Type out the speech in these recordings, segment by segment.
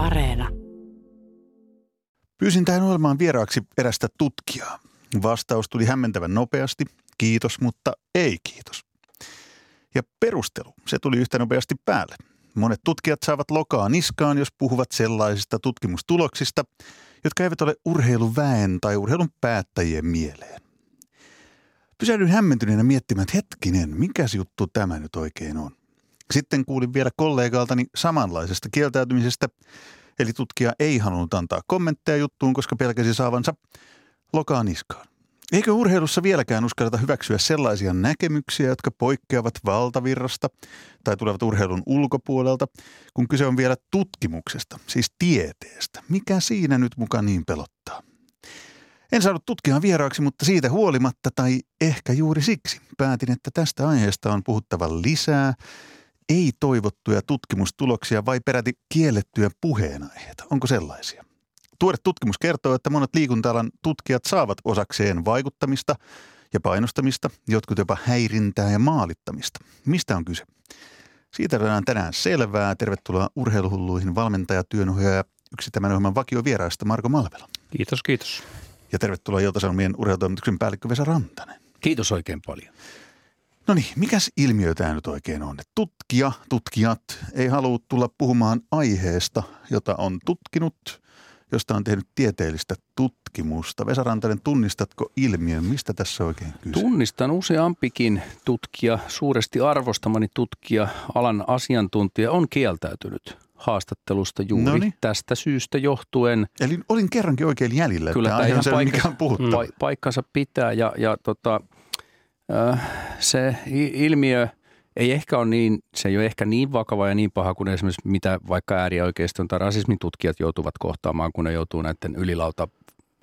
Areena. Pyysin tähän ohjelmaan vieraaksi erästä tutkijaa. Vastaus tuli hämmentävän nopeasti. Kiitos, mutta ei kiitos. Ja perustelu, se tuli yhtä nopeasti päälle. Monet tutkijat saavat lokaa niskaan, jos puhuvat sellaisista tutkimustuloksista, jotka eivät ole urheiluväen tai urheilun päättäjien mieleen. Pysähdyin hämmentyneenä miettimään, että hetkinen, mikä juttu tämä nyt oikein on. Sitten kuulin vielä kollegaltani samanlaisesta kieltäytymisestä, eli tutkija ei halunnut antaa kommentteja juttuun, koska pelkäsi saavansa lokaa niskaan. Eikö urheilussa vieläkään uskalleta hyväksyä sellaisia näkemyksiä, jotka poikkeavat valtavirrasta tai tulevat urheilun ulkopuolelta, kun kyse on vielä tutkimuksesta, siis tieteestä? Mikä siinä nyt mukaan niin pelottaa? En saanut tutkia vieraaksi, mutta siitä huolimatta tai ehkä juuri siksi päätin, että tästä aiheesta on puhuttava lisää ei toivottuja tutkimustuloksia vai peräti kiellettyjä puheenaiheita? Onko sellaisia? Tuore tutkimus kertoo, että monet liikuntalan tutkijat saavat osakseen vaikuttamista ja painostamista, jotkut jopa häirintää ja maalittamista. Mistä on kyse? Siitä löydään tänään selvää. Tervetuloa urheiluhulluihin valmentaja, työnohjaaja, yksi tämän ohjelman vakiovieraista Marko Malvela. Kiitos, kiitos. Ja tervetuloa Ilta-Sanomien urheilutoimituksen päällikkö Vesa Rantanen. Kiitos oikein paljon. No niin, mikäs ilmiö tämä nyt oikein on? Tutkija, tutkijat ei halua tulla puhumaan aiheesta, jota on tutkinut, josta on tehnyt tieteellistä tutkimusta. Vesa Rantanen, tunnistatko ilmiön? Mistä tässä oikein kyse? Tunnistan useampikin tutkija, suuresti arvostamani tutkija, alan asiantuntija on kieltäytynyt haastattelusta juuri Noniin. tästä syystä johtuen. Eli olin kerrankin oikein jäljellä, Kyllä, että ihan se, paikkansa, mikä on pa- paikkansa pitää ja, ja tota, se ilmiö ei ehkä ole niin, se ei ole ehkä niin vakava ja niin paha kuin esimerkiksi mitä vaikka äärioikeiston tai rasismin tutkijat joutuvat kohtaamaan, kun ne joutuu näiden ylilauta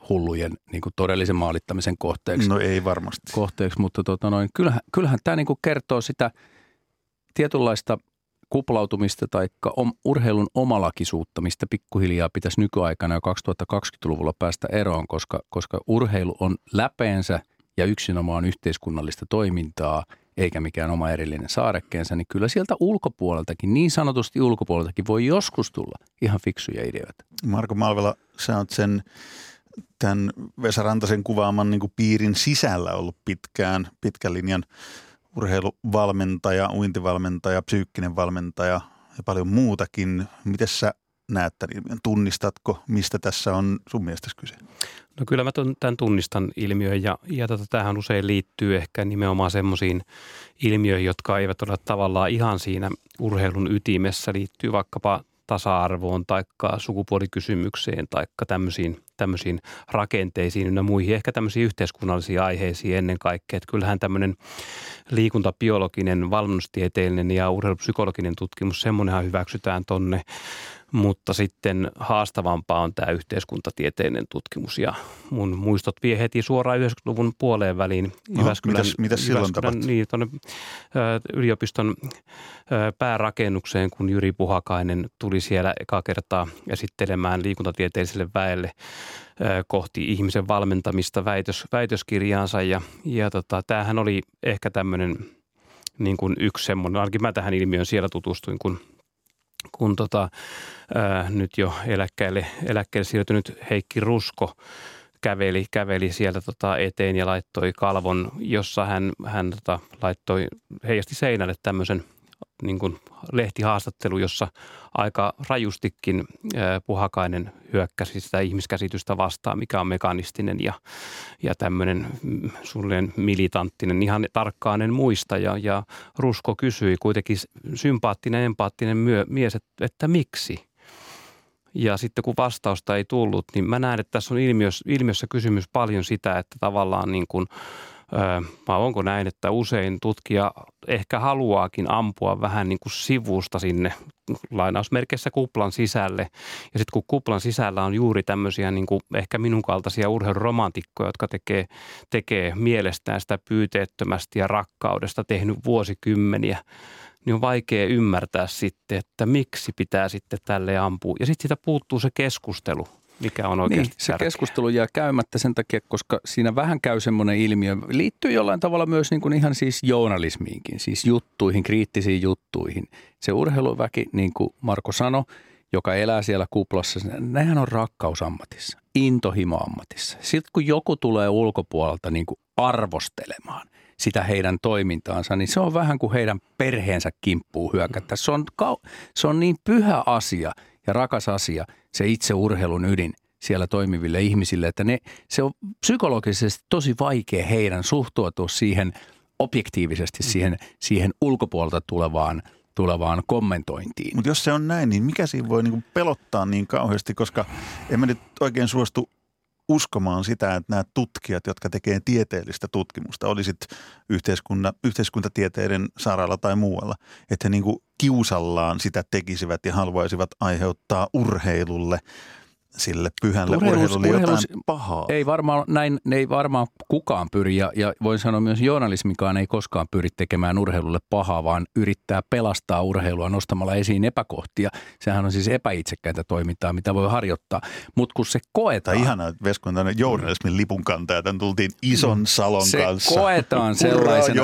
hullujen niin kuin todellisen maalittamisen kohteeksi. No ei varmasti. Kohteeksi, mutta tota noin, kyllähän, kyllähän tämä niin kuin kertoo sitä tietynlaista kuplautumista tai urheilun omalakisuutta, mistä pikkuhiljaa pitäisi nykyaikana jo 2020-luvulla päästä eroon, koska, koska urheilu on läpeensä – ja yksinomaan yhteiskunnallista toimintaa, eikä mikään oma erillinen saarekkeensa, niin kyllä sieltä ulkopuoleltakin, niin sanotusti ulkopuoleltakin, voi joskus tulla ihan fiksuja ideoita. Marko Malvela, sä oot sen tämän Vesa Rantasen kuvaaman niin piirin sisällä ollut pitkään, pitkän linjan urheiluvalmentaja, uintivalmentaja, psyykkinen valmentaja ja paljon muutakin. Miten sä näet Tunnistatko, mistä tässä on sun mielestä kyse? No kyllä mä tämän tunnistan ilmiön ja, ja tota, tähän usein liittyy ehkä nimenomaan semmoisiin ilmiöihin, jotka eivät ole tavallaan ihan siinä urheilun ytimessä, liittyy vaikkapa tasa-arvoon tai sukupuolikysymykseen tai tämmöisiin, tämmöisiin rakenteisiin ja muihin, ehkä tämmöisiin yhteiskunnallisiin aiheisiin ennen kaikkea. Että kyllähän tämmöinen liikuntabiologinen, valmennustieteellinen ja urheilupsykologinen tutkimus, semmoinenhan hyväksytään tonne mutta sitten haastavampaa on tämä yhteiskuntatieteinen tutkimus ja mun muistot vie heti suoraan 90-luvun puoleen väliin no, Jyväskylän, mitäs, mitäs silloin tapahtui? Niin, tuonne yliopiston päärakennukseen, kun Jyri Puhakainen tuli siellä eka kertaa esittelemään liikuntatieteelliselle väelle kohti ihmisen valmentamista väitös, väitöskirjaansa ja, ja tota, tämähän oli ehkä tämmöinen niin kuin yksi semmoinen, ainakin mä tähän ilmiön siellä tutustuin, kun – kun tota, ää, nyt jo eläkkeelle, eläkkeelle siirtynyt Heikki Rusko käveli, käveli sieltä tota eteen ja laittoi kalvon, jossa hän, hän tota, laittoi heijasti seinälle tämmöisen – niin kuin lehtihaastattelu, jossa aika rajustikin Puhakainen hyökkäsi sitä ihmiskäsitystä vastaan, mikä on mekanistinen ja, ja tämmöinen mm, suunnilleen militanttinen. Ihan tarkkaan en muista ja, ja Rusko kysyi kuitenkin sympaattinen, empaattinen myö, mies, että, että miksi? Ja sitten kun vastausta ei tullut, niin mä näen, että tässä on ilmiössä, ilmiössä kysymys paljon sitä, että tavallaan niin kuin – vai onko näin, että usein tutkija ehkä haluaakin ampua vähän niin kuin sivusta sinne lainausmerkeissä kuplan sisälle. Ja sitten kun kuplan sisällä on juuri tämmöisiä niin kuin ehkä minun kaltaisia urheiluromantikkoja, jotka tekee, tekee mielestään sitä pyyteettömästi ja rakkaudesta tehnyt vuosikymmeniä, niin on vaikea ymmärtää sitten, että miksi pitää sitten tälle ampua. Ja sitten siitä puuttuu se keskustelu mikä on oikeasti niin, se tärkeä. keskustelu jää käymättä sen takia, koska siinä vähän käy semmoinen ilmiö, liittyy jollain tavalla myös niin kuin ihan siis journalismiinkin, siis juttuihin, kriittisiin juttuihin. Se urheiluväki, niin kuin Marko sanoi, joka elää siellä kuplassa, nehän on rakkausammatissa, intohimoammatissa. Sitten kun joku tulee ulkopuolelta niin kuin arvostelemaan sitä heidän toimintaansa, niin se on vähän kuin heidän perheensä kimppuu hyökättä. Se on, se on niin pyhä asia ja rakas asia, se itse urheilun ydin siellä toimiville ihmisille, että ne, se on psykologisesti tosi vaikea heidän suhtautua siihen objektiivisesti siihen, siihen ulkopuolelta tulevaan – tulevaan kommentointiin. Mutta jos se on näin, niin mikä siinä voi niinku pelottaa niin kauheasti, koska en mä nyt oikein suostu uskomaan sitä, että nämä tutkijat, jotka tekee tieteellistä tutkimusta, olisit yhteiskunta, yhteiskuntatieteiden saralla tai muualla, että he niin kuin kiusallaan sitä tekisivät ja haluaisivat aiheuttaa urheilulle sille pyhälle urheilus, urheilulle jotain urheilus, pahaa. Ei varmaan, näin ei varmaan kukaan pyri ja, ja voin sanoa myös journalismikaan ei koskaan pyri tekemään urheilulle pahaa, vaan yrittää pelastaa urheilua nostamalla esiin epäkohtia. Sehän on siis epäitsekkäitä toimintaa, mitä voi harjoittaa. Mutta kun se koetaan... Tai ihanaa, että Vesko on journalismin lipun kantaja. Tän tultiin ison salon se kanssa. Se koetaan sellaisena.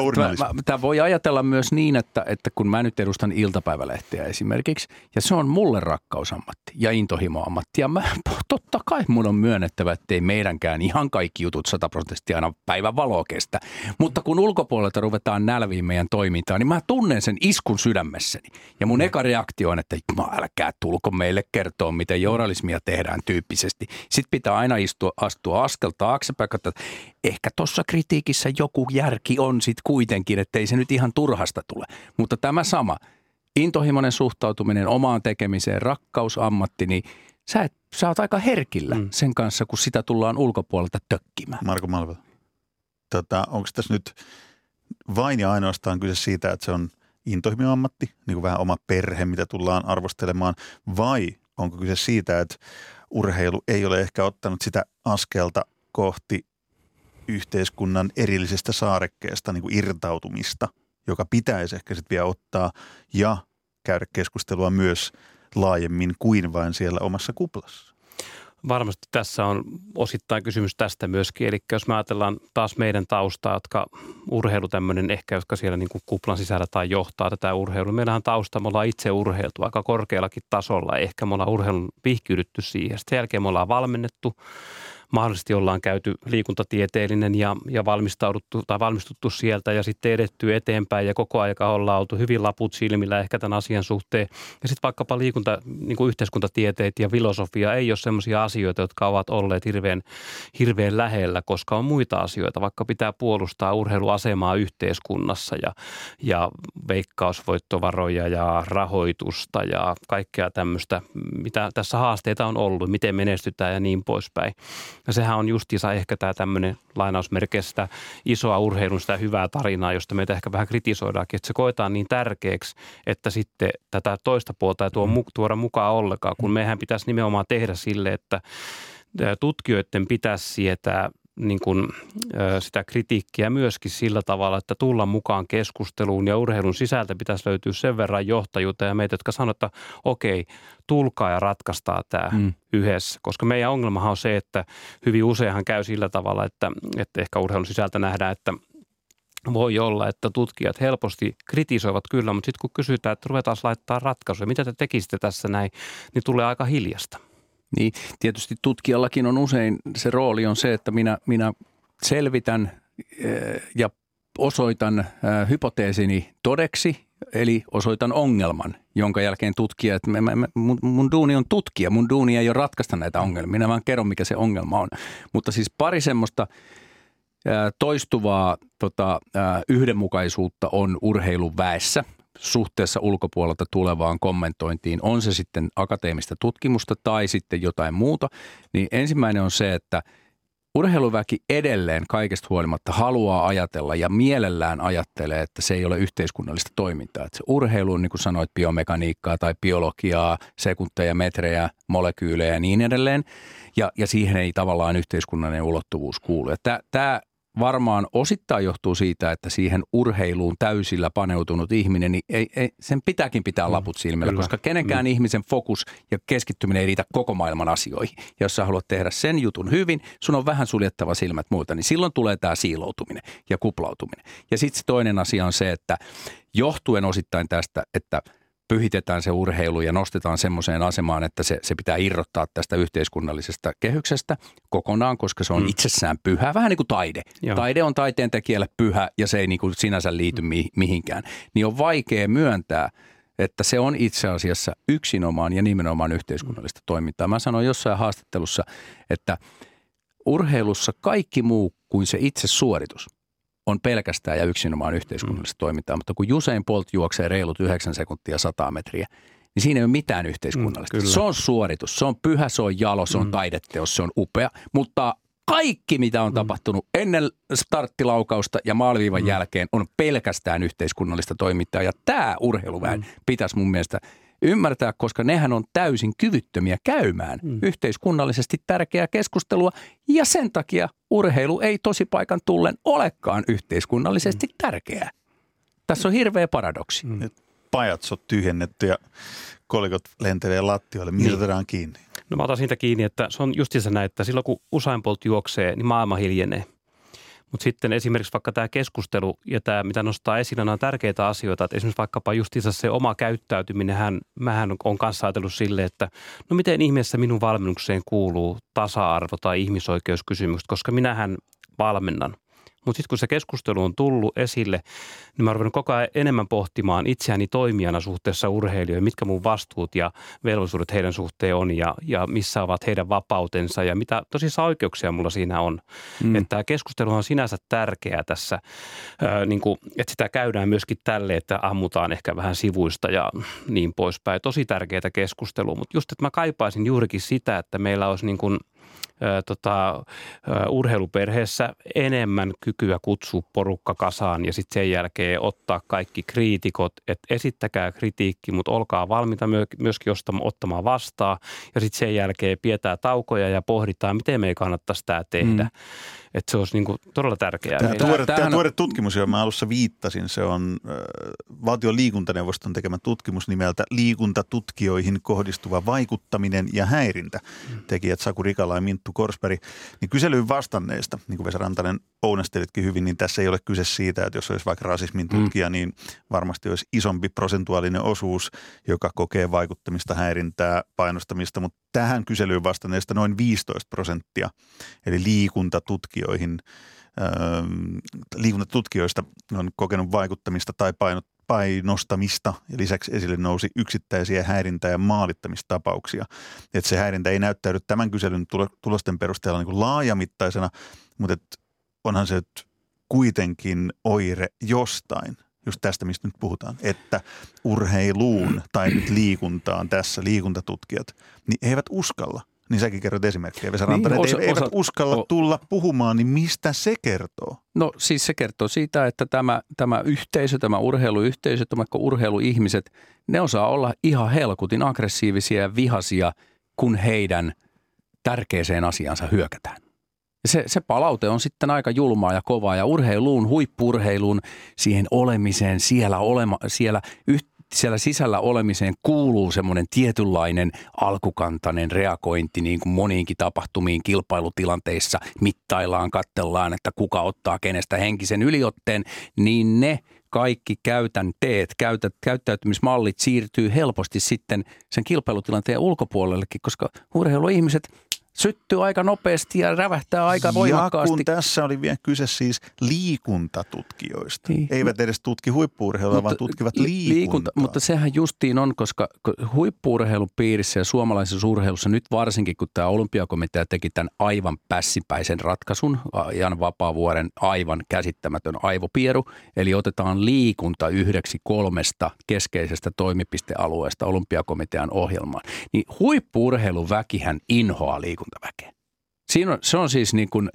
Tämä voi ajatella myös niin, että, että kun mä nyt edustan iltapäivälehteä esimerkiksi, ja se on mulle rakkausammatti ja intohimoammatti. Ja mä totta kai mun on myönnettävä, että ei meidänkään ihan kaikki jutut 100 prosenttia aina päivän valoa kestä. Mutta kun ulkopuolelta ruvetaan nälviin meidän toimintaan, niin mä tunnen sen iskun sydämessäni. Ja mun mm. eka reaktio on, että älkää tulko meille kertoa, miten journalismia tehdään tyyppisesti. Sitten pitää aina istua, astua askel taaksepäin, että ehkä tuossa kritiikissä joku järki on sitten kuitenkin, että ei se nyt ihan turhasta tule. Mutta tämä sama, intohimoinen suhtautuminen omaan tekemiseen, rakkausammatti, niin sä, et, sä oot aika herkillä mm. sen kanssa, kun sitä tullaan ulkopuolelta tökkimään. Marko Malvel, tota, onko tässä nyt vain ja ainoastaan kyse siitä, että se on intohimo ammatti, niin kuin vähän oma perhe, mitä tullaan arvostelemaan, vai onko kyse siitä, että urheilu ei ole ehkä ottanut sitä askelta kohti yhteiskunnan erillisestä saarekkeesta niin kuin irtautumista, joka pitäisi ehkä sitten vielä ottaa ja käydä keskustelua myös – laajemmin kuin vain siellä omassa kuplassa. Varmasti tässä on osittain kysymys tästä myöskin. Eli jos me ajatellaan taas meidän taustaa, jotka urheilu tämmöinen ehkä, jotka siellä niin kuin kuplan sisällä tai johtaa tätä urheilua. Meillähän tausta, me ollaan itse urheiltu aika korkeallakin tasolla. Ehkä me ollaan urheilun vihkiydytty siihen. Sitten jälkeen me ollaan valmennettu mahdollisesti ollaan käyty liikuntatieteellinen ja, ja valmistauduttu tai valmistuttu sieltä ja sitten edetty eteenpäin ja koko aika ollaan oltu hyvin laput silmillä ehkä tämän asian suhteen. Ja sitten vaikkapa liikunta, niin kuin yhteiskuntatieteet ja filosofia ei ole sellaisia asioita, jotka ovat olleet hirveän, hirveän lähellä, koska on muita asioita, vaikka pitää puolustaa urheiluasemaa yhteiskunnassa ja, ja veikkausvoittovaroja ja rahoitusta ja kaikkea tämmöistä, mitä tässä haasteita on ollut, miten menestytään ja niin poispäin. Ja sehän on justiinsa ehkä tämä tämmöinen lainausmerkeistä isoa urheilun sitä hyvää tarinaa, josta meitä ehkä vähän kritisoidaankin, että se koetaan niin tärkeäksi, että sitten tätä toista puolta ei tuo, mm. tuoda mukaan ollenkaan, kun mehän pitäisi nimenomaan tehdä sille, että tutkijoiden pitäisi sietää niin kuin, sitä kritiikkiä myöskin sillä tavalla, että tulla mukaan keskusteluun ja urheilun sisältä pitäisi löytyä sen verran johtajuutta ja meitä, jotka sanoo, että okei, tulkaa ja ratkaistaan tämä mm. yhdessä. Koska meidän ongelmahan on se, että hyvin useinhan käy sillä tavalla, että, että ehkä urheilun sisältä nähdään, että voi olla, että tutkijat helposti kritisoivat kyllä, mutta sitten kun kysytään, että ruvetaan laittaa ratkaisuja, mitä te tekisitte tässä näin, niin tulee aika hiljasta. Niin tietysti tutkijallakin on usein se rooli on se, että minä, minä selvitän eh, ja osoitan eh, hypoteesini todeksi, eli osoitan ongelman, jonka jälkeen tutkija, että mun, mun duuni on tutkia, mun duuni ei ole ratkaista näitä ongelmia, minä vaan kerron, mikä se ongelma on. Mutta siis pari semmoista eh, toistuvaa tota, yhdenmukaisuutta on urheilun väessä – suhteessa ulkopuolelta tulevaan kommentointiin, on se sitten akateemista tutkimusta tai sitten jotain muuta, niin ensimmäinen on se, että urheiluväki edelleen kaikesta huolimatta haluaa ajatella ja mielellään ajattelee, että se ei ole yhteiskunnallista toimintaa. Että se urheilu on, niin kuin sanoit, biomekaniikkaa tai biologiaa, sekunteja, metrejä, molekyylejä ja niin edelleen. Ja, ja siihen ei tavallaan yhteiskunnallinen ulottuvuus kuulu. Tämä varmaan osittain johtuu siitä, että siihen urheiluun täysillä paneutunut ihminen, niin ei, ei, sen pitääkin pitää mm, laput silmillä, Kyllä. koska kenenkään mm. ihmisen fokus ja keskittyminen ei riitä koko maailman asioihin. Ja jos sä haluat tehdä sen jutun hyvin, sun on vähän suljettava silmät muilta, niin silloin tulee tämä siiloutuminen ja kuplautuminen. Ja sitten toinen asia on se, että johtuen osittain tästä, että pyhitetään se urheilu ja nostetaan semmoiseen asemaan, että se, se pitää irrottaa tästä yhteiskunnallisesta kehyksestä kokonaan, koska se on mm. itsessään pyhä, vähän niin kuin taide. Joo. Taide on taiteen tekijälle pyhä ja se ei niin kuin sinänsä liity mi- mihinkään. Niin on vaikea myöntää, että se on itse asiassa yksinomaan ja nimenomaan yhteiskunnallista toimintaa. Mä sanoin jossain haastattelussa, että urheilussa kaikki muu kuin se itse suoritus on pelkästään ja yksinomaan yhteiskunnallista mm. toimintaa, mutta kun Jusein Bolt juoksee reilut 9 sekuntia 100 metriä, niin siinä ei ole mitään yhteiskunnallista. Mm, se on suoritus, se on pyhä, se on jalo, se on mm. taideteos, se on upea, mutta kaikki, mitä on mm. tapahtunut ennen starttilaukausta ja maaliviivan mm. jälkeen, on pelkästään yhteiskunnallista toimintaa. Ja tämä urheiluväen mm. pitäisi mun mielestä ymmärtää, koska nehän on täysin kyvyttömiä käymään mm. yhteiskunnallisesti tärkeää keskustelua. Ja sen takia urheilu ei tosipaikan tullen olekaan yhteiskunnallisesti mm. tärkeää. Tässä on hirveä paradoksi. Mm. Pajat on tyhjennetty ja kolikot lentelee lattioille. Miltä niin. kiinni? No mä otan siitä kiinni, että se on justiinsa näin, että silloin kun Usain Bolt juoksee, niin maailma hiljenee. Mutta sitten esimerkiksi vaikka tämä keskustelu ja tämä, mitä nostaa esille, on tärkeitä asioita. Että esimerkiksi vaikkapa justiinsa se oma käyttäytyminen, hän, mähän on kanssa ajatellut sille, että no miten ihmeessä minun valmennukseen kuuluu tasa-arvo tai ihmisoikeuskysymykset, koska minähän valmennan. Mutta sitten kun se keskustelu on tullut esille, niin mä oon koko ajan enemmän pohtimaan itseäni toimijana suhteessa urheilijoihin, mitkä mun vastuut ja velvollisuudet heidän suhteen on ja, ja missä ovat heidän vapautensa ja mitä tosissaan oikeuksia mulla siinä on. Mm. Että tämä keskustelu on sinänsä tärkeää tässä, ää, niin kuin, että sitä käydään myöskin tälle, että ammutaan ehkä vähän sivuista ja niin poispäin. Tosi tärkeää keskustelua, mutta just, että mä kaipaisin juurikin sitä, että meillä olisi niin kuin – tota, urheiluperheessä enemmän kykyä kutsua porukka kasaan ja sitten sen jälkeen ottaa kaikki kriitikot, että esittäkää kritiikki, mutta olkaa valmiita myöskin ottamaan vastaan ja sitten sen jälkeen pidetään taukoja ja pohditaan, miten me ei kannattaisi tämä tehdä. Mm. Että se olisi niin kuin todella tärkeää. Tämä, tuore, tämä tuore tutkimus, johon mä alussa viittasin, se on äh, valtion liikuntaneuvoston tekemä tutkimus nimeltä Liikuntatutkijoihin kohdistuva vaikuttaminen ja häirintä. Mm. Tekijät Saku Rikala ja Minttu Korsberg. Niin kyselyyn vastanneista, niin kuin Vesa Rantanen ounastelitkin hyvin, niin tässä ei ole kyse siitä, että jos olisi vaikka rasismin mm. tutkija, mm. niin varmasti olisi isompi prosentuaalinen osuus, joka kokee vaikuttamista, häirintää, painostamista, mutta tähän kyselyyn vastanneista noin 15 prosenttia, eli liikuntatutkijoihin, ähm, liikuntatutkijoista on kokenut vaikuttamista tai painot, painostamista ja lisäksi esille nousi yksittäisiä häirintä- ja maalittamistapauksia. Että se häirintä ei näyttäydy tämän kyselyn tulosten perusteella niin kuin laajamittaisena, mutta et onhan se kuitenkin oire jostain – just tästä, mistä nyt puhutaan, että urheiluun tai nyt liikuntaan tässä liikuntatutkijat, niin eivät uskalla. Niin säkin kerrot esimerkkejä, Vesa niin, Rantanen, osa, eivät osa, uskalla o, tulla puhumaan, niin mistä se kertoo? No siis se kertoo siitä, että tämä, tämä yhteisö, tämä urheiluyhteisö, tämä urheiluihmiset, ne osaa olla ihan helkutin aggressiivisia ja vihasia, kun heidän tärkeäseen asiansa hyökätään se, se palaute on sitten aika julmaa ja kovaa ja urheiluun, huippurheiluun, siihen olemiseen, siellä, olema, siellä, yht, siellä sisällä olemiseen kuuluu semmoinen tietynlainen alkukantainen reagointi niin kuin moniinkin tapahtumiin kilpailutilanteissa. Mittaillaan, katsellaan, että kuka ottaa kenestä henkisen yliotteen, niin ne kaikki käytänteet, käytät, käyttäytymismallit siirtyy helposti sitten sen kilpailutilanteen ulkopuolellekin, koska urheiluihmiset – syttyy aika nopeasti ja rävähtää aika voimakkaasti. Ja kun tässä oli vielä kyse siis liikuntatutkijoista. Niin. Eivät edes tutki huippuurheilua, vaan tutkivat liikuntaa. Liikunta, mutta sehän justiin on, koska huippuurheilun piirissä ja suomalaisessa urheilussa nyt varsinkin, kun tämä olympiakomitea teki tämän aivan pässipäisen ratkaisun, Jan Vapaavuoren aivan käsittämätön aivopieru, eli otetaan liikunta yhdeksi kolmesta keskeisestä toimipistealueesta olympiakomitean ohjelmaan, niin huippuurheilun väkihän inhoaa liikuntaa liikuntaväkeä. Siinä on, se on siis niin kuin,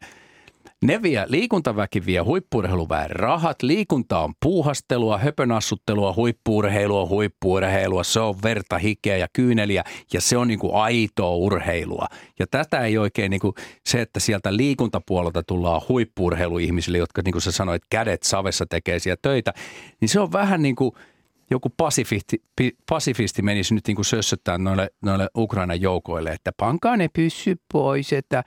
ne vie, liikuntaväki vie huippuurheiluväen rahat. Liikunta on puuhastelua, höpönassuttelua, huippuurheilua, huippuurheilua. Se on verta, hikeä ja kyyneliä ja se on niin kuin aitoa urheilua. Ja tätä ei oikein niin kuin se, että sieltä liikuntapuolelta tullaan huippuurheiluihmisille, jotka niin kuin sä sanoit, kädet savessa tekee siellä töitä, niin se on vähän niin kuin – joku pasifisti, pasifisti menisi nyt niin kuin sössöttää noille, noille Ukrainan joukoille, että pankaa ne pyssy pois, että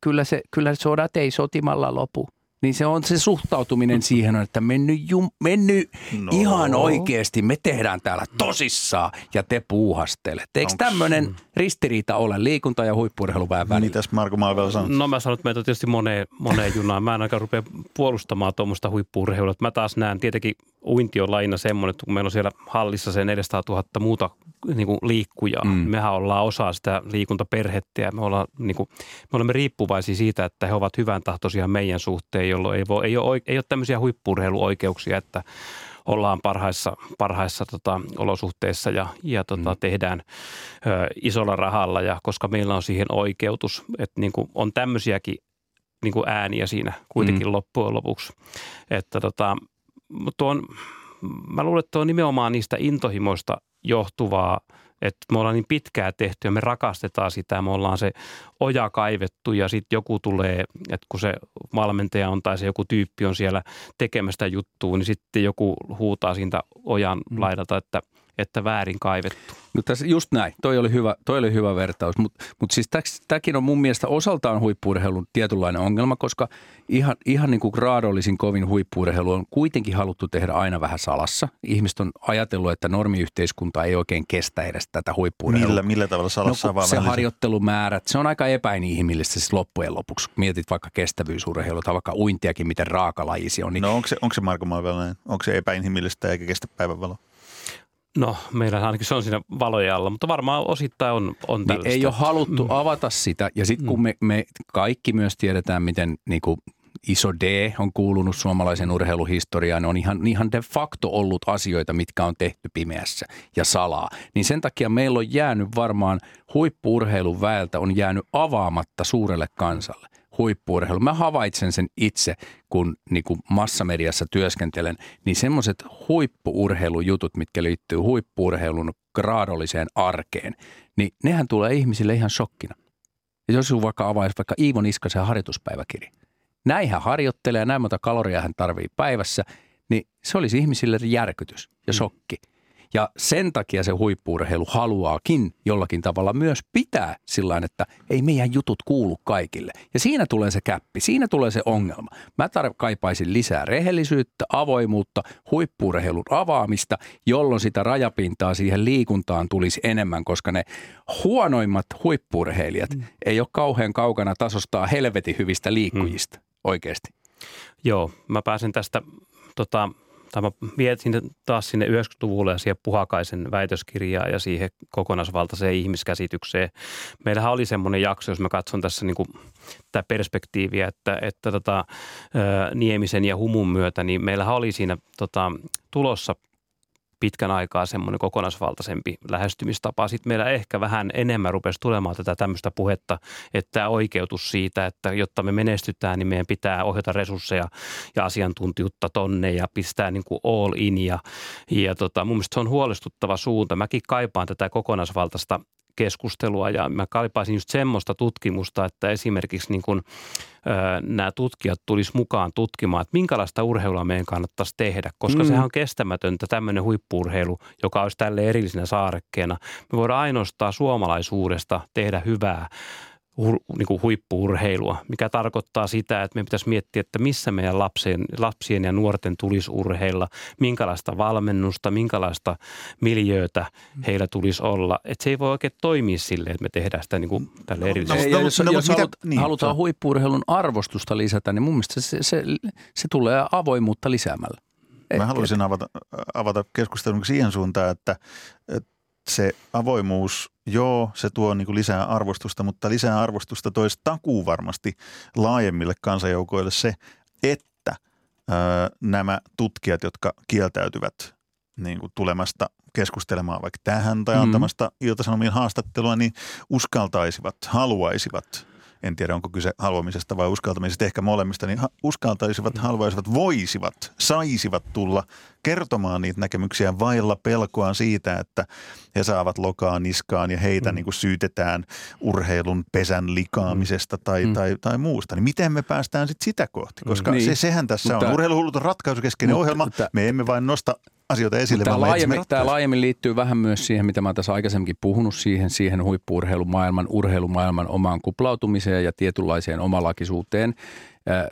kyllä, se, kyllä sodat ei sotimalla lopu. niin se on se suhtautuminen siihen, että mennyt, jum, mennyt no. ihan oikeasti, me tehdään täällä tosissaan ja te puuhastelette. Eikö tämmöinen ristiriita ole liikunta- ja huippurheiluväen välillä? Mitäs Marko Maavel sanoo? No mä sanon, että meitä on tietysti moneen, moneen junaan. Mä en aika rupea puolustamaan tuommoista huippurheilua. Mä taas näen tietenkin uinti on laina semmoinen, että kun meillä on siellä hallissa se 400 000 muuta niin kuin liikkujaa. Mm. Mehän ollaan osa sitä liikuntaperhettä ja me, ollaan, niin kuin, me olemme riippuvaisia siitä, että he ovat hyvän tahtoisia meidän suhteen, jolloin ei, voi, ei, ole, ei ole tämmöisiä huippurheiluoikeuksia, että ollaan parhaissa, parhaissa tota, olosuhteissa ja, ja tota, mm. tehdään ö, isolla rahalla, ja koska meillä on siihen oikeutus, että niin kuin, on tämmöisiäkin niin kuin ääniä siinä kuitenkin mm. loppujen lopuksi. Että tota, tuon, mä luulen, että tuo on nimenomaan niistä intohimoista johtuvaa, että me ollaan niin pitkää tehty ja me rakastetaan sitä, me ollaan se oja kaivettu ja sitten joku tulee, että kun se valmentaja on tai se joku tyyppi on siellä tekemästä juttua, niin sitten joku huutaa siitä ojan mm. laidalta, että, että väärin kaivettu. No tässä just näin, toi oli hyvä, toi oli hyvä vertaus, mutta mut siis tämäkin on mun mielestä osaltaan huippuurheilun tietynlainen ongelma, koska ihan, ihan niin kuin graadollisin kovin huippuurheilu on kuitenkin haluttu tehdä aina vähän salassa. Ihmiset on ajatellut, että normiyhteiskunta ei oikein kestä edes tätä huippuurheilua. Millä, millä tavalla salassa no, vaan Se harjoittelumäärät, se on aika epäinhimillistä siis loppujen lopuksi. Mietit vaikka kestävyysurheilua tai vaikka uintiakin, miten raakalaji se on. Niin... No onko se, onko se Marko Maavel, onko se epäinhimillistä eikä kestä päivänvaloa? No, meillä ainakin se on siinä valojen alla, mutta varmaan osittain on, on niin Ei ole haluttu mm. avata sitä. Ja sitten kun mm. me, me kaikki myös tiedetään, miten niin kuin iso D on kuulunut suomalaisen urheiluhistoriaan, on ihan, ihan de facto ollut asioita, mitkä on tehty pimeässä ja salaa. Niin sen takia meillä on jäänyt varmaan huippuurheilun väeltä on jäänyt avaamatta suurelle kansalle huippuurheilu. Mä havaitsen sen itse, kun niin kuin massamediassa työskentelen, niin semmoiset huippuurheilujutut, mitkä liittyy huippuurheilun graadolliseen arkeen, niin nehän tulee ihmisille ihan shokkina. Ja jos sun vaikka avaisi vaikka Iivo Niskasen harjoituspäiväkirja. Näin hän harjoittelee ja näin monta kaloria hän tarvii päivässä, niin se olisi ihmisille järkytys ja shokki. Mm. Ja sen takia se huippuurheilu haluaakin jollakin tavalla myös pitää sillä että ei meidän jutut kuulu kaikille. Ja siinä tulee se käppi, siinä tulee se ongelma. Mä tar- kaipaisin lisää rehellisyyttä, avoimuutta, huippuurheilun avaamista, jolloin sitä rajapintaa siihen liikuntaan tulisi enemmän, koska ne huonoimmat huippuurheilijat mm. ei ole kauhean kaukana tasostaa helvetin hyvistä liikkujista mm. oikeasti. Joo, mä pääsen tästä tota, tai mä mietin taas sinne 90-luvulle ja siihen Puhakaisen väitöskirjaan ja siihen kokonaisvaltaiseen ihmiskäsitykseen. Meillähän oli semmoinen jakso, jos mä katson tässä niin tätä perspektiiviä, että, että tota, Niemisen ja Humun myötä, niin meillähän oli siinä tota, tulossa – pitkän aikaa semmoinen kokonaisvaltaisempi lähestymistapa. Sitten meillä ehkä vähän enemmän rupesi tulemaan tätä tämmöistä puhetta, että tämä oikeutus siitä, että jotta me menestytään, niin meidän pitää ohjata resursseja ja asiantuntijuutta tonne ja pistää niin kuin all in. Ja, ja tota, mun mielestä se on huolestuttava suunta. Mäkin kaipaan tätä kokonaisvaltaista keskustelua ja mä kaipaisin just semmoista tutkimusta, että esimerkiksi niin kuin, ö, nämä tutkijat tulisi mukaan tutkimaan, että minkälaista urheilua meidän kannattaisi tehdä, koska mm. sehän on kestämätöntä tämmöinen huippuurheilu, joka olisi tälle erillisenä saarekkeena. Me voidaan ainoastaan suomalaisuudesta tehdä hyvää hur, niin kuin huippuurheilua, mikä tarkoittaa sitä, että meidän pitäisi miettiä, että missä meidän lapsien, lapsien ja nuorten tulisi urheilla, minkälaista valmennusta, minkälaista miljöötä heillä tulisi olla. Että se ei voi oikein toimia silleen, että me tehdään sitä niin kuin tälle no, erillisesti. No, jos, no, jos mitä, halut, niin, halutaan huippuurheilun arvostusta lisätä, niin mun mielestä se, se, se tulee avoimuutta lisäämällä. Mä haluaisin avata, avata keskustelun siihen suuntaan, että, että se avoimuus, joo, se tuo niin kuin lisää arvostusta, mutta lisää arvostusta toisi takuu varmasti laajemmille kansanjoukoille se, että ö, nämä tutkijat, jotka kieltäytyvät niin kuin tulemasta keskustelemaan vaikka tähän tai mm. antamasta mm. iltasanomien haastattelua, niin uskaltaisivat, haluaisivat en tiedä onko kyse haluamisesta vai uskaltamisesta, ehkä molemmista, niin uskaltaisivat, haluaisivat, voisivat, saisivat tulla kertomaan niitä näkemyksiä vailla pelkoa siitä, että he saavat lokaa niskaan ja heitä mm. niin kuin syytetään urheilun pesän likaamisesta tai, mm. tai, tai muusta. Niin miten me päästään sitten sitä kohti? Koska niin. se, sehän tässä Mutta, on. Urheiluhullut on ratkaisukeskeinen ohjelma. Mutta, me emme vain nosta asioita esille. Tämä laajemmin, tämä laajemmin liittyy vähän myös siihen, mitä mä oon tässä aikaisemminkin puhunut, siihen, siihen huippuurheilumaailman, urheilumaailman omaan kuplautumiseen ja tietynlaiseen omalakisuuteen.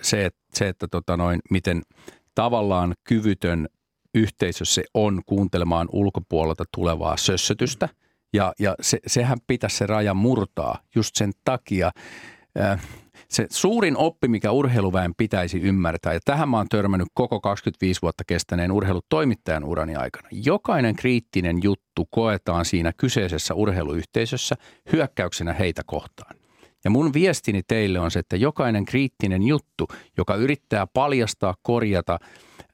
Se, että, se, että tota noin, miten tavallaan kyvytön yhteisö se on kuuntelemaan ulkopuolelta tulevaa sössötystä. Ja, ja se, sehän pitäisi se raja murtaa just sen takia. Se suurin oppi, mikä urheiluväen pitäisi ymmärtää, ja tähän mä oon törmännyt koko 25 vuotta kestäneen urheilutoimittajan urani aikana. Jokainen kriittinen juttu koetaan siinä kyseisessä urheiluyhteisössä hyökkäyksenä heitä kohtaan. Ja mun viestini teille on se, että jokainen kriittinen juttu, joka yrittää paljastaa, korjata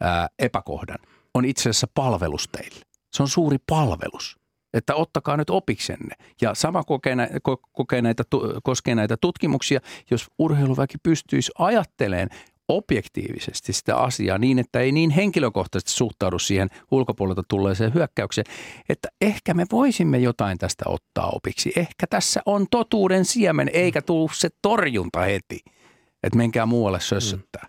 ää, epäkohdan, on itse asiassa palvelus teille. Se on suuri palvelus. Että ottakaa nyt opiksenne. Ja sama kokee, nä, ko, kokee näitä, koskee näitä tutkimuksia, jos urheiluväki pystyisi ajattelemaan objektiivisesti sitä asiaa niin, että ei niin henkilökohtaisesti suhtaudu siihen ulkopuolelta tulleeseen hyökkäykseen, että ehkä me voisimme jotain tästä ottaa opiksi. Ehkä tässä on totuuden siemen, eikä tule se torjunta heti, että menkää muualle sössöttää.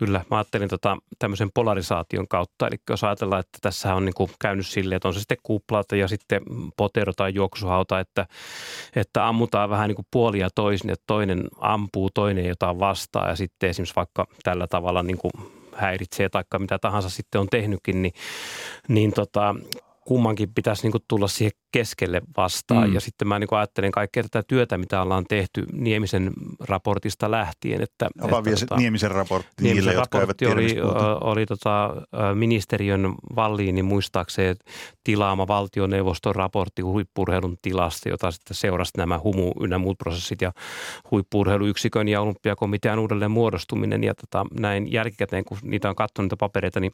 Kyllä, mä ajattelin tota, tämmöisen polarisaation kautta. Eli jos ajatellaan, että tässä on niin käynyt silleen, että on se sitten kuplata ja sitten potero tai juoksuhauta, että, että ammutaan vähän niin kuin puolia toisin, että toinen ampuu, toinen jotain vastaan ja sitten esimerkiksi vaikka tällä tavalla niin häiritsee tai mitä tahansa sitten on tehnytkin, niin, niin tota, kummankin pitäisi niin kuin tulla siihen keskelle vastaan. Mm. Ja sitten mä niin kuin ajattelen kaikkea tätä työtä, mitä ollaan tehty Niemisen raportista lähtien. Että, Avaa että vielä tota- Niemisen raportti Niemisen niille, jotka eivät raportti tiedä, oli, ö, oli tota, ministeriön valliini muistaakseen tilaama valtioneuvoston raportti huippurheilun tilasta, jota sitten seurasi nämä humu ynnä muut prosessit ja huippurheiluyksikön ja olympiakomitean uudelleen muodostuminen. Ja tota, näin jälkikäteen, kun niitä on katsonut niitä papereita, niin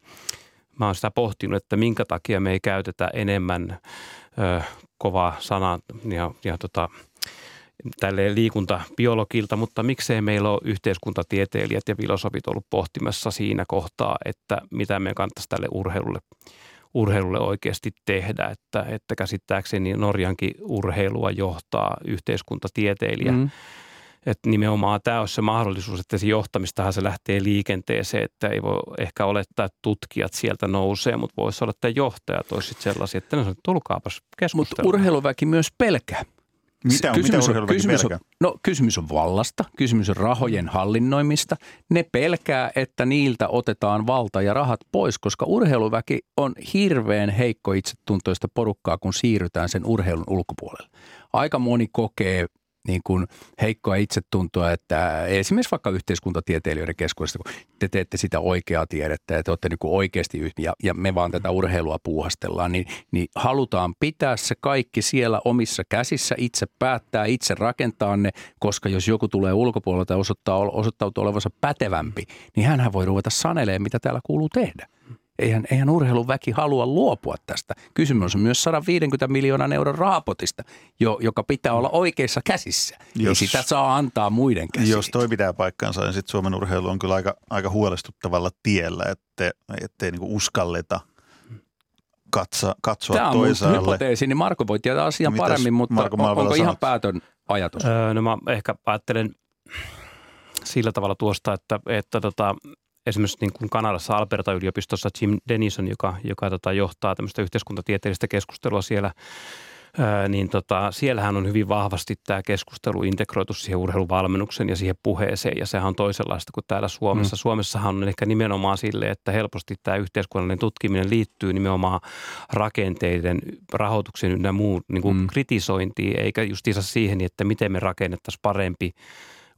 mä oon sitä pohtinut, että minkä takia me ei käytetä enemmän ö, kovaa sanaa ja, ja tota, tälleen liikuntabiologilta, mutta miksei meillä ole yhteiskuntatieteilijät ja filosofit ollut pohtimassa siinä kohtaa, että mitä me kannattaisi tälle urheilulle, urheilulle oikeasti tehdä. Että, että käsittääkseni Norjankin urheilua johtaa yhteiskuntatieteilijä. Mm. Että nimenomaan tämä olisi se mahdollisuus, että se johtamistahan se lähtee liikenteeseen, että ei voi ehkä olettaa, että tutkijat sieltä nousee, mutta voisi olla, että johtajat olisivat sellaisia, että ne sanoo, tulkaapas Mutta keskustelemaan. urheiluväki myös pelkää. Mitä, on, mitä urheiluväki kysymys, on, pelkää? no, kysymys on vallasta, kysymys on rahojen hallinnoimista. Ne pelkää, että niiltä otetaan valta ja rahat pois, koska urheiluväki on hirveän heikko itsetuntoista porukkaa, kun siirrytään sen urheilun ulkopuolelle. Aika moni kokee niin kuin heikkoa itsetuntoa, että esimerkiksi vaikka yhteiskuntatieteilijöiden keskuudessa, kun te teette sitä oikeaa tiedettä ja te olette niin kuin oikeasti ja, ja me vaan tätä urheilua puuhastellaan, niin, niin halutaan pitää se kaikki siellä omissa käsissä, itse päättää, itse rakentaa ne, koska jos joku tulee ulkopuolelta ja osoittaa, osoittautuu olevansa pätevämpi, niin hänhän voi ruveta sanelemaan, mitä täällä kuuluu tehdä. Eihän, eihän urheiluväki halua luopua tästä. Kysymys on myös 150 miljoonan euron raapotista, jo, joka pitää olla oikeissa käsissä. Jos, Ei sitä saa antaa muiden käsiin. Jos toi pitää paikkaansa, niin sitten Suomen urheilu on kyllä aika, aika huolestuttavalla tiellä, että ettei niinku uskalleta katsa, katsoa Tämä on toisaalle. hypoteesi, niin Marko voi tietää asian Mitäs paremmin, mutta Marko Malvela onko ihan sanot? päätön ajatus? Öö, no mä ehkä ajattelen sillä tavalla tuosta, että, että tota, esimerkiksi niin kuin Kanadassa Alberta-yliopistossa Jim Denison, joka, joka tota, johtaa tämmöistä yhteiskuntatieteellistä keskustelua siellä, öö, niin tota, siellähän on hyvin vahvasti tämä keskustelu integroitu siihen urheiluvalmennuksen ja siihen puheeseen, ja sehän on toisenlaista kuin täällä Suomessa. Mm. Suomessahan on ehkä nimenomaan sille, että helposti tämä yhteiskunnallinen tutkiminen liittyy nimenomaan rakenteiden, rahoituksen ynnä muun niin kuin mm. kritisointiin, eikä justiinsa siihen, että miten me rakennettaisiin parempi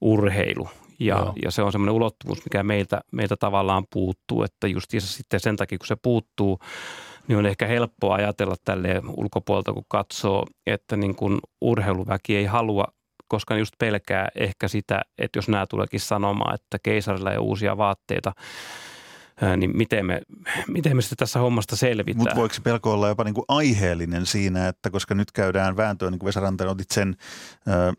urheilu. Ja, Joo. ja se on semmoinen ulottuvuus, mikä meiltä, meiltä tavallaan puuttuu, että justiinsa sitten sen takia, kun se puuttuu, niin on ehkä helppoa ajatella tälle ulkopuolelta, kun katsoo, että niin kuin urheiluväki ei halua, koska ne just pelkää ehkä sitä, että jos nämä tuleekin sanomaan, että keisarilla ei uusia vaatteita, niin miten me, miten me sitten tässä hommasta selvitään? Mutta voiko se pelko olla jopa niinku aiheellinen siinä, että koska nyt käydään vääntöä, niin kuin Vesa Rantanen otit sen ö,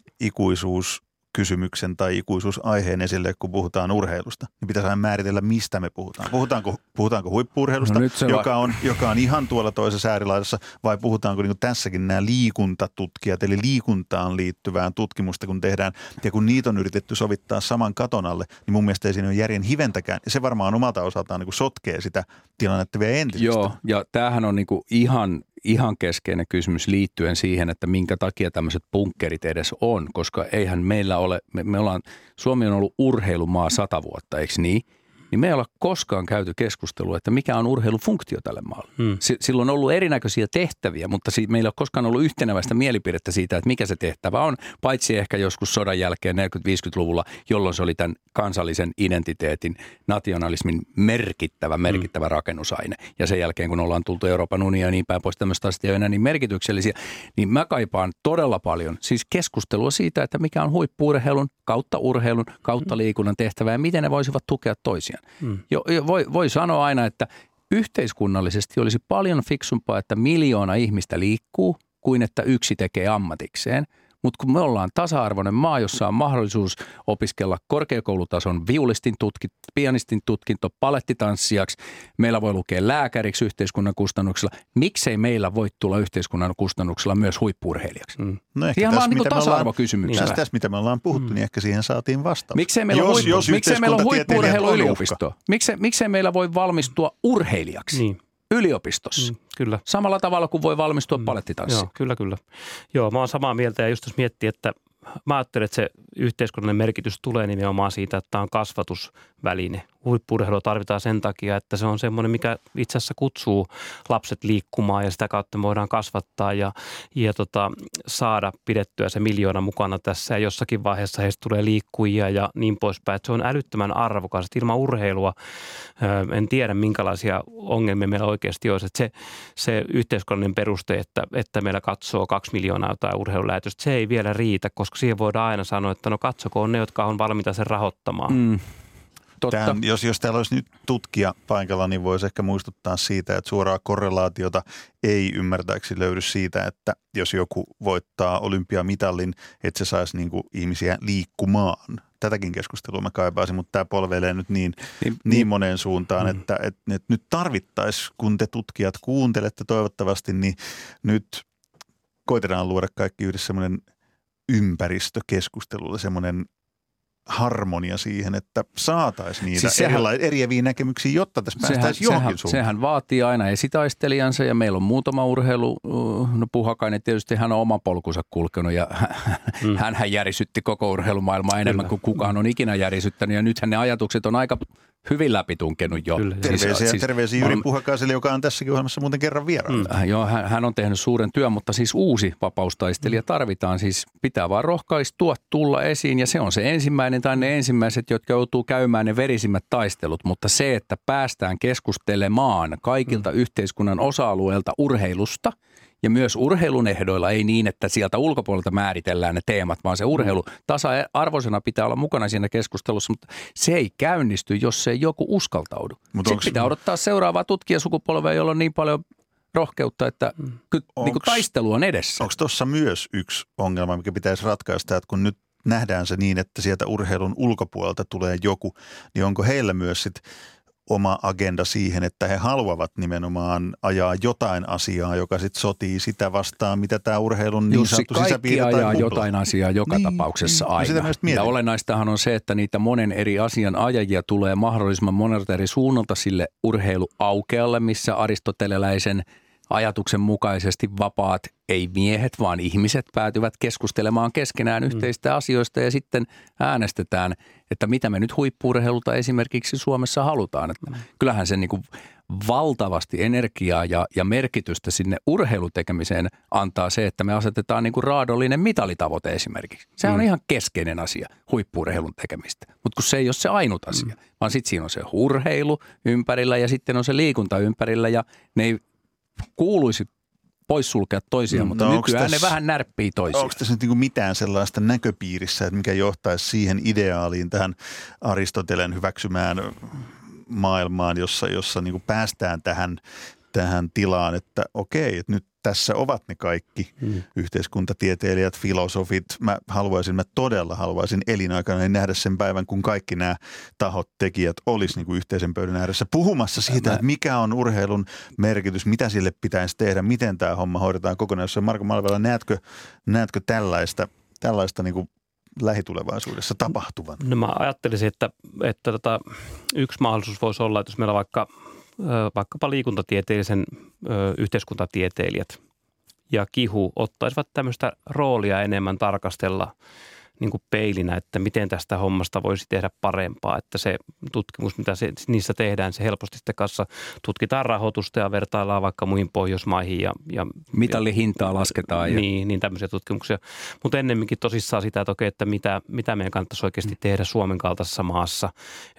kysymyksen tai ikuisuusaiheen esille, kun puhutaan urheilusta. Niin pitäisi aina määritellä, mistä me puhutaan. Puhutaanko, puhutaanko huippuurheilusta, no joka, on, joka on ihan tuolla toisessa äärilaidassa, vai puhutaanko niin tässäkin nämä liikuntatutkijat, eli liikuntaan liittyvään tutkimusta, kun tehdään, ja kun niitä on yritetty sovittaa saman katon alle, niin mun mielestä ei siinä ole järjen hiventäkään. Ja se varmaan omalta osaltaan niin sotkee sitä tilannetta vielä entisestään. Joo, ja tämähän on niin ihan ihan keskeinen kysymys liittyen siihen, että minkä takia tämmöiset bunkkerit edes on, koska eihän meillä ole, me, me ollaan, Suomi on ollut urheilumaa sata vuotta, eikö niin? Niin me ei olla koskaan käyty keskustelua, että mikä on urheilufunktio tälle maalle. Hmm. Silloin on ollut erinäköisiä tehtäviä, mutta siitä meillä ei ole koskaan ollut yhteneväistä mielipidettä siitä, että mikä se tehtävä on, paitsi ehkä joskus sodan jälkeen 40-50-luvulla, jolloin se oli tämän kansallisen identiteetin, nationalismin merkittävä, hmm. merkittävä hmm. rakennusaine. Ja sen jälkeen, kun ollaan tultu Euroopan unionia ja niin päin pois, tämmöistä ole enää niin merkityksellisiä, niin mä kaipaan todella paljon siis keskustelua siitä, että mikä on huippuurheilun kautta urheilun, kautta liikunnan tehtävä ja miten ne voisivat tukea toisiaan. Mm. Jo, jo, voi, voi sanoa aina, että yhteiskunnallisesti olisi paljon fiksumpaa, että miljoona ihmistä liikkuu kuin että yksi tekee ammatikseen – mutta kun me ollaan tasa-arvoinen maa, jossa on mahdollisuus opiskella korkeakoulutason viulistin tutkinto, pianistin tutkinto palettitanssijaksi, meillä voi lukea lääkäriksi yhteiskunnan kustannuksella. Miksei meillä voi tulla yhteiskunnan kustannuksella myös huippurheilijaksi? Mm. No ehkä Ihan vaan niin tasa-arvokysymyksiä. Tässä, tässä, mitä me ollaan puhuttu, mm. niin ehkä siihen saatiin vastaus. Miksei meillä jos, huippu, jos miksei meillä on huippu-urheiluyliopisto? Miksei, miksei meillä voi valmistua urheilijaksi? Niin yliopistossa. Mm, kyllä. Samalla tavalla kuin voi valmistua mm, palettitanssiin. Joo, kyllä, kyllä. Joo, mä oon samaa mieltä ja just jos miettii, että mä ajattelen, että se yhteiskunnallinen merkitys tulee nimenomaan siitä, että tämä on kasvatusväline huippurheilua tarvitaan sen takia, että se on semmoinen, mikä itse asiassa kutsuu lapset liikkumaan ja sitä kautta me voidaan kasvattaa ja, ja tota, saada pidettyä se miljoona mukana tässä ja jossakin vaiheessa heistä tulee liikkujia ja niin poispäin. Että se on älyttömän arvokas. Että ilman urheilua en tiedä, minkälaisia ongelmia meillä oikeasti olisi. Että se, se yhteiskunnallinen peruste, että, että meillä katsoo kaksi miljoonaa jotain urheilulähetystä, se ei vielä riitä, koska siihen voidaan aina sanoa, että no katsokoon ne, jotka on valmiita sen rahoittamaan. Mm. Totta. Tämän, jos, jos täällä olisi nyt tutkija paikalla, niin voisi ehkä muistuttaa siitä, että suoraa korrelaatiota ei ymmärtääksi löydy siitä, että jos joku voittaa olympiamitalin, että se saisi niin kuin ihmisiä liikkumaan. Tätäkin keskustelua mä kaipaisin, mutta tämä polvelee nyt niin, niin, niin, niin moneen suuntaan, mm. että, että, että nyt tarvittaisiin, kun te tutkijat kuuntelette toivottavasti, niin nyt koitetaan luoda kaikki yhdessä semmoinen ympäristökeskustelulle semmoinen harmonia siihen, että saataisiin niitä siis sehän, erila- eriäviä näkemyksiä, jotta tässä päästäisiin johonkin sehän, suuntaan. Sehän vaatii aina esitaistelijansa ja meillä on muutama urheilu, uh, no Puhakainen tietysti hän on oma polkunsa kulkenut ja mm. hän järisytti koko urheilumaailmaa enemmän Kyllä. kuin kukaan on ikinä järisyttänyt ja nythän ne ajatukset on aika hyvin läpitunkenut jo. Kyllä. Terveisiä, siis, siis, terveisiä Jyri Puhakaiselle, joka on tässäkin ohjelmassa muuten kerran vieraana. Mm. Äh, joo, hän, hän on tehnyt suuren työn, mutta siis uusi vapaustaistelija mm. tarvitaan. Siis pitää vaan rohkaistua tulla esiin ja se on se ensimmäinen tai ne ensimmäiset, jotka joutuu käymään ne verisimmät taistelut. Mutta se, että päästään keskustelemaan kaikilta mm. yhteiskunnan osa-alueilta urheilusta – ja myös urheilun ehdoilla, ei niin, että sieltä ulkopuolelta määritellään ne teemat, vaan se urheilu tasa-arvoisena pitää olla mukana siinä keskustelussa, mutta se ei käynnisty, jos se ei joku uskaltaudu. Mutta Sitten pitää odottaa seuraavaa tutkijasukupolvea, jolla on niin paljon rohkeutta, että mm. ky- niin kuin taistelu on edessä. Onko tuossa myös yksi ongelma, mikä pitäisi ratkaista, että kun nyt nähdään se niin, että sieltä urheilun ulkopuolelta tulee joku, niin onko heillä myös sitten oma agenda siihen, että he haluavat nimenomaan ajaa jotain asiaa, joka sitten sotii sitä vastaan, mitä tämä urheilun niin sanottu sisäpiiri tai ajaa kupla. jotain asiaa joka niin, tapauksessa niin, aina. Sitä ja olennaistahan on se, että niitä monen eri asian ajajia tulee mahdollisimman monelta eri suunnalta sille urheiluaukealle, missä aristoteleläisen – ajatuksen mukaisesti vapaat, ei miehet, vaan ihmiset päätyvät keskustelemaan keskenään mm. yhteistä asioista ja sitten äänestetään, että mitä me nyt huippuurheilulta esimerkiksi Suomessa halutaan. Että mm. kyllähän se niin kuin valtavasti energiaa ja, ja merkitystä sinne urheilutekemiseen antaa se, että me asetetaan niin kuin raadollinen mitalitavoite esimerkiksi. Se mm. on ihan keskeinen asia huippuurheilun tekemistä, mutta kun se ei ole se ainut asia, mm. vaan sitten siinä on se urheilu ympärillä ja sitten on se liikunta ympärillä ja ne ei kuuluisi poissulkea toisiaan, mm, mutta no nykyään tässä, ne vähän närppii toisiaan. Onko tässä nyt niin mitään sellaista näköpiirissä, että mikä johtaisi siihen ideaaliin, tähän Aristotelen hyväksymään maailmaan, jossa, jossa niin päästään tähän, tähän tilaan, että okei, että nyt tässä ovat ne kaikki mm. yhteiskuntatieteilijät, filosofit. Mä haluaisin, mä todella haluaisin elinaikana nähdä sen päivän, kun kaikki nämä tahot, tekijät olisi niin kuin yhteisen pöydän ääressä puhumassa siitä, mä... että mikä on urheilun merkitys, mitä sille pitäisi tehdä, miten tämä homma hoidetaan kokonaisuudessaan. Marko Malvela, näetkö, näetkö tällaista, tällaista niin kuin lähitulevaisuudessa tapahtuvan? No mä ajattelisin, että, että tota, yksi mahdollisuus voisi olla, että jos meillä vaikka – vaikkapa liikuntatieteellisen yhteiskuntatieteilijät ja kihu ottaisivat tämmöistä roolia enemmän tarkastella niin kuin peilinä, että miten tästä hommasta voisi tehdä parempaa. Että se tutkimus, mitä se, niissä tehdään, se helposti sitten kanssa tutkitaan rahoitusta ja vertaillaan vaikka muihin Pohjoismaihin. Ja, ja, Mitallihintaa lasketaan. Ja. Niin, niin tämmöisiä tutkimuksia. Mutta ennemminkin tosissaan sitä, että, okei, että mitä, mitä meidän kannattaisi oikeasti tehdä Suomen kaltaisessa maassa.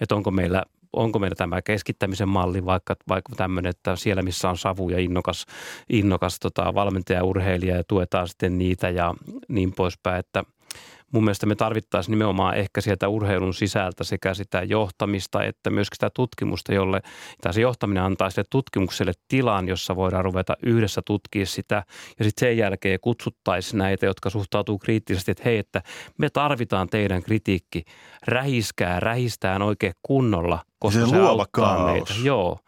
Että onko meillä onko meillä tämä keskittämisen malli, vaikka, vaikka tämmöinen, että siellä missä on savu ja innokas, innokas tota, valmentaja, urheilija ja tuetaan sitten niitä ja niin poispäin, että – mun mielestä me tarvittaisiin nimenomaan ehkä sieltä urheilun sisältä sekä sitä johtamista että myöskin sitä tutkimusta, jolle tämä se johtaminen antaa sille tutkimukselle tilan, jossa voidaan ruveta yhdessä tutkia sitä ja sitten sen jälkeen kutsuttaisiin näitä, jotka suhtautuu kriittisesti, että hei, että me tarvitaan teidän kritiikki, rähiskää, rähistään oikein kunnolla, koska se, se auttaa kaos. meitä. Joo.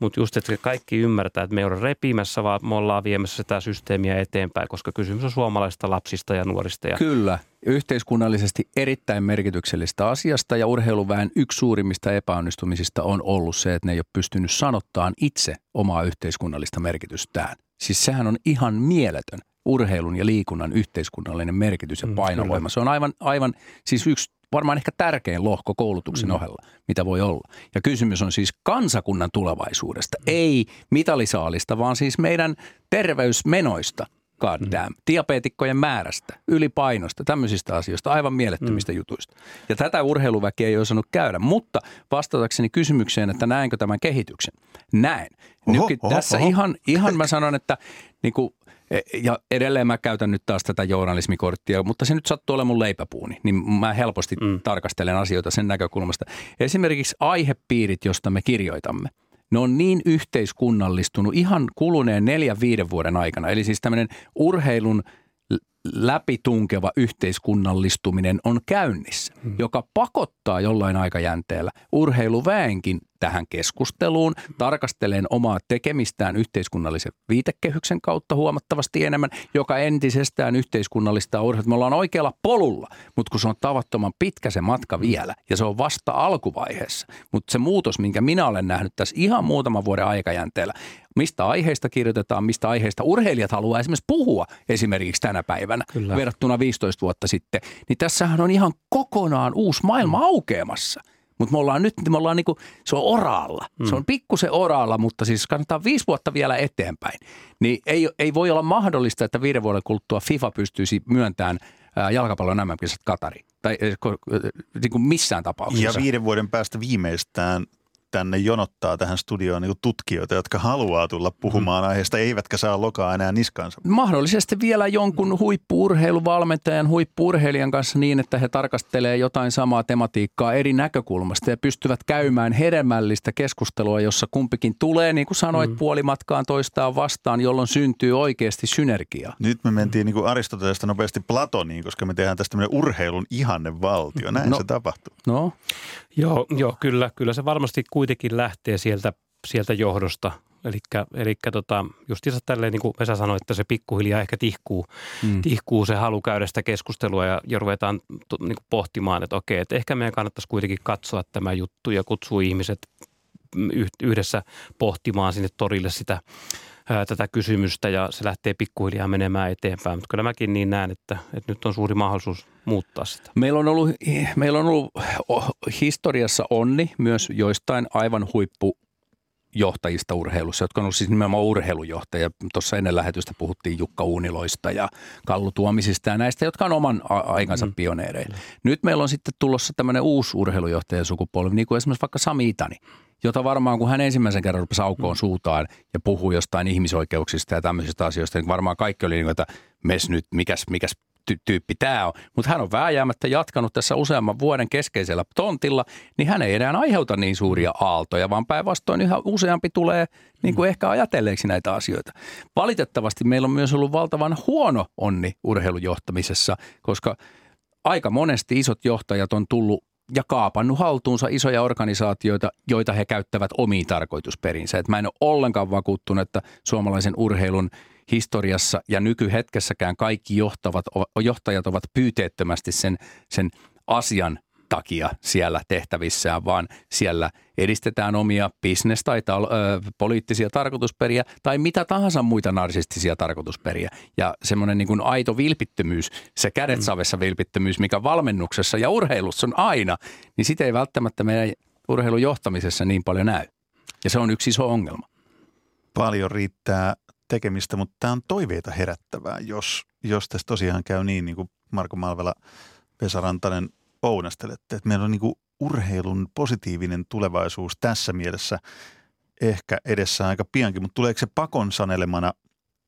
Mutta just, että kaikki ymmärtää, että me ei ole repimässä, vaan me ollaan viemässä sitä systeemiä eteenpäin, koska kysymys on suomalaisista lapsista ja nuorista. Ja Kyllä, yhteiskunnallisesti erittäin merkityksellistä asiasta ja urheiluväen yksi suurimmista epäonnistumisista on ollut se, että ne ei ole pystynyt sanottaan itse omaa yhteiskunnallista merkitystään. Siis sehän on ihan mieletön urheilun ja liikunnan yhteiskunnallinen merkitys ja mm, painovoima. Se on aivan, aivan siis yksi varmaan ehkä tärkein lohko koulutuksen mm. ohella, mitä voi olla. Ja kysymys on siis kansakunnan tulevaisuudesta, mm. ei mitalisaalista, vaan siis meidän terveysmenoista. God mm. damn. Diabeetikkojen määrästä, ylipainosta, tämmöisistä asioista, aivan mielettömistä mm. jutuista. Ja tätä urheiluväki ei osannut käydä, mutta vastatakseni kysymykseen, että näenkö tämän kehityksen? Näen. Oho, oho, tässä oho. Ihan, ihan mä sanon, että niin kuin ja edelleen mä käytän nyt taas tätä journalismikorttia, mutta se nyt sattuu olemaan mun leipäpuuni, niin mä helposti mm. tarkastelen asioita sen näkökulmasta. Esimerkiksi aihepiirit, josta me kirjoitamme, ne on niin yhteiskunnallistunut ihan kuluneen neljän viiden vuoden aikana. Eli siis tämmöinen urheilun läpitunkeva yhteiskunnallistuminen on käynnissä, hmm. joka pakottaa jollain aikajänteellä urheiluväenkin tähän keskusteluun, tarkastelen omaa tekemistään yhteiskunnallisen viitekehyksen kautta huomattavasti enemmän, joka entisestään yhteiskunnallista urheilua. Me ollaan oikealla polulla, mutta kun se on tavattoman pitkä se matka vielä ja se on vasta alkuvaiheessa. Mutta se muutos, minkä minä olen nähnyt tässä ihan muutaman vuoden aikajänteellä, mistä aiheista kirjoitetaan, mistä aiheista urheilijat haluaa esimerkiksi puhua esimerkiksi tänä päivänä Kyllä. verrattuna 15 vuotta sitten, niin tässähän on ihan kokonaan uusi maailma aukeamassa – mutta me ollaan nyt, me ollaan niinku, se on oraalla. Mm. Se on pikkusen oraalla, mutta siis kannattaa viisi vuotta vielä eteenpäin. Niin ei, ei voi olla mahdollista, että viiden vuoden kuluttua FIFA pystyisi myöntämään jalkapallon MM-kisat Katari. Tai niin kuin missään tapauksessa. Ja viiden vuoden päästä viimeistään tänne jonottaa tähän studioon niin tutkijoita, jotka haluaa tulla puhumaan mm. aiheesta, eivätkä saa lokaa enää niskansa. Mahdollisesti vielä jonkun huippuurheiluvalmentajan, huippuurheilijan kanssa niin, että he tarkastelee jotain samaa tematiikkaa eri näkökulmasta ja pystyvät käymään hedelmällistä keskustelua, jossa kumpikin tulee, niin kuin sanoit, mm. puolimatkaan toistaan vastaan, jolloin syntyy oikeasti synergia. Nyt me mentiin niin kuin Aristotelesta nopeasti Platoniin, koska me tehdään tästä urheilun ihannevaltio. Näin no, se tapahtuu. No. Joo, joo, kyllä, kyllä se varmasti kuitenkin lähtee sieltä, sieltä johdosta. Eli tota, justiinsa tälleen, niin kuin Vesa sanoi, että se pikkuhiljaa ehkä tihkuu, mm. tihkuu se halu käydä sitä keskustelua ja, ja ruvetaan niin kuin pohtimaan, että okei, että ehkä meidän kannattaisi kuitenkin katsoa tämä juttu ja kutsua ihmiset yhdessä pohtimaan sinne torille sitä tätä kysymystä ja se lähtee pikkuhiljaa menemään eteenpäin. Mutta kyllä mäkin niin näen, että, että nyt on suuri mahdollisuus muuttaa sitä. Meillä on ollut, meillä on ollut historiassa onni myös joistain aivan huippu johtajista urheilussa, jotka on ollut siis nimenomaan urheilujohtaja. Tuossa ennen lähetystä puhuttiin Jukka Uuniloista ja Kallu Tuomisista ja näistä, jotka on oman aikansa mm. pioneereja. Nyt meillä on sitten tulossa tämmöinen uusi urheilujohtajasukupolvi, niin kuin esimerkiksi vaikka Sami Itani, jota varmaan kun hän ensimmäisen kerran rupesi aukoon mm. suutaan ja puhui jostain ihmisoikeuksista ja tämmöisistä asioista, niin varmaan kaikki oli niin kuin, että mes nyt, mikäs, mikäs ty- tyyppi tämä on. Mutta hän on vääjäämättä jatkanut tässä useamman vuoden keskeisellä tontilla, niin hän ei enää aiheuta niin suuria aaltoja, vaan päinvastoin yhä useampi tulee niin kuin ehkä ajatelleeksi näitä asioita. Valitettavasti meillä on myös ollut valtavan huono onni urheilujohtamisessa, koska aika monesti isot johtajat on tullut ja kaapannut haltuunsa isoja organisaatioita, joita he käyttävät omiin tarkoitusperinsä. Et mä en ole ollenkaan vakuuttunut, että suomalaisen urheilun historiassa ja nykyhetkessäkään kaikki johtavat, johtajat ovat pyyteettömästi sen, sen asian takia siellä tehtävissään, vaan siellä edistetään omia bisnes- tai ta- ö, poliittisia tarkoitusperiä tai mitä tahansa muita narsistisia tarkoitusperiä. Ja semmoinen niin kuin aito vilpittömyys, se kädet savessa vilpittömyys, mikä valmennuksessa ja urheilussa on aina, niin sitä ei välttämättä meidän urheilun johtamisessa niin paljon näy. Ja se on yksi iso ongelma. Paljon riittää tekemistä, mutta tämä on toiveita herättävää, jos, jos tässä tosiaan käy niin, niin kuin Marko Malvela, Vesa Rantanen ounastelette, että meillä on niin kuin urheilun positiivinen tulevaisuus tässä mielessä ehkä edessä aika piankin, mutta tuleeko se pakon sanelemana,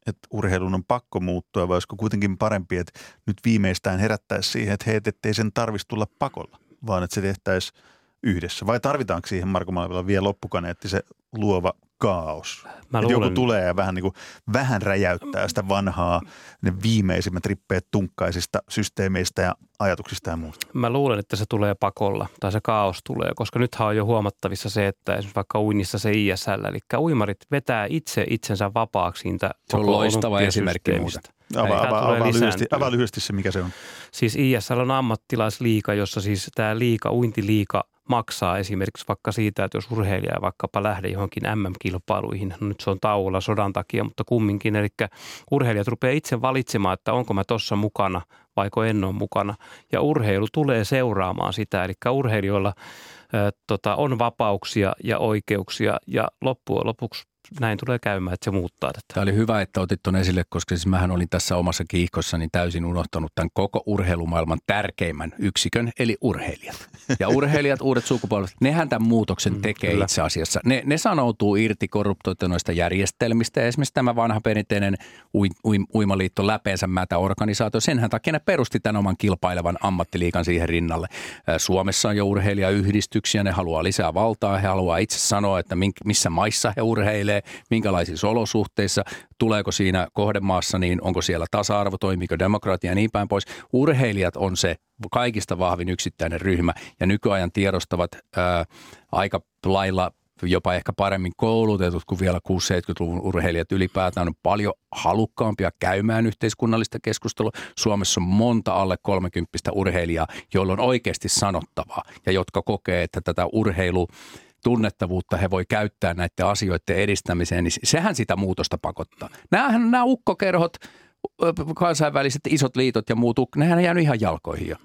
että urheilun on pakko muuttua vai olisiko kuitenkin parempi, että nyt viimeistään herättäisi siihen, että hei, ettei sen tarvitsisi tulla pakolla, vaan että se tehtäisiin yhdessä. Vai tarvitaanko siihen Marko Malvilla vielä loppukaneetti se luova kaos. Mä luulen... Joku tulee ja vähän, niin kuin, vähän räjäyttää sitä vanhaa, ne viimeisimmät rippeet tunkkaisista systeemeistä ja ajatuksista ja muusta. Mä luulen, että se tulee pakolla tai se kaos tulee, koska nythän on jo huomattavissa se, että esimerkiksi vaikka uinnissa se ISL, eli uimarit vetää itse itsensä vapaaksi siitä Se on loistava esimerkki Avaa, avaa, avaa, lyhyesti, avaa lyhyesti se, mikä se on. Siis ISL on ammattilaisliika, jossa siis tämä liika, uintiliika maksaa esimerkiksi vaikka siitä, että jos urheilija vaikkapa lähde johonkin MM-kilpailuihin, no nyt se on tauolla sodan takia, mutta kumminkin, eli urheilijat rupeaa itse valitsemaan, että onko mä tuossa mukana vaiko en ole mukana. Ja urheilu tulee seuraamaan sitä, eli urheilijoilla ä, tota, on vapauksia ja oikeuksia ja loppujen lopuksi näin tulee käymään, että se muuttaa tätä. Tämä oli hyvä, että otit tuon esille, koska siis mähän olin tässä omassa kiihkossani täysin unohtanut tämän koko urheilumaailman tärkeimmän yksikön, eli urheilijat. Ja urheilijat, uudet sukupolvet, nehän tämän muutoksen mm, tekee mm, itse asiassa. Ne, ne sanoutuu irti korruptoituneista järjestelmistä. Esimerkiksi tämä vanha perinteinen ui, ui, uimaliitto läpeensä mätä organisaatio, senhän takia ne perusti tämän oman kilpailevan ammattiliikan siihen rinnalle. Suomessa on jo urheilijayhdistyksiä, ne haluaa lisää valtaa, he haluaa itse sanoa, että missä maissa he urheilee minkälaisissa olosuhteissa, tuleeko siinä kohdemaassa, niin onko siellä tasa-arvo, toimiko demokratia ja niin päin pois. Urheilijat on se kaikista vahvin yksittäinen ryhmä ja nykyajan tiedostavat ää, aika lailla jopa ehkä paremmin koulutetut kuin vielä 6-70-luvun urheilijat ylipäätään on paljon halukkaampia käymään yhteiskunnallista keskustelua. Suomessa on monta alle 30 urheilijaa, joilla on oikeasti sanottavaa ja jotka kokee, että tätä urheilu tunnettavuutta he voi käyttää näiden asioiden edistämiseen, niin sehän sitä muutosta pakottaa. Nämähän nämä ukkokerhot, kansainväliset isot liitot ja muut, nehän on jäänyt ihan jalkoihin jo.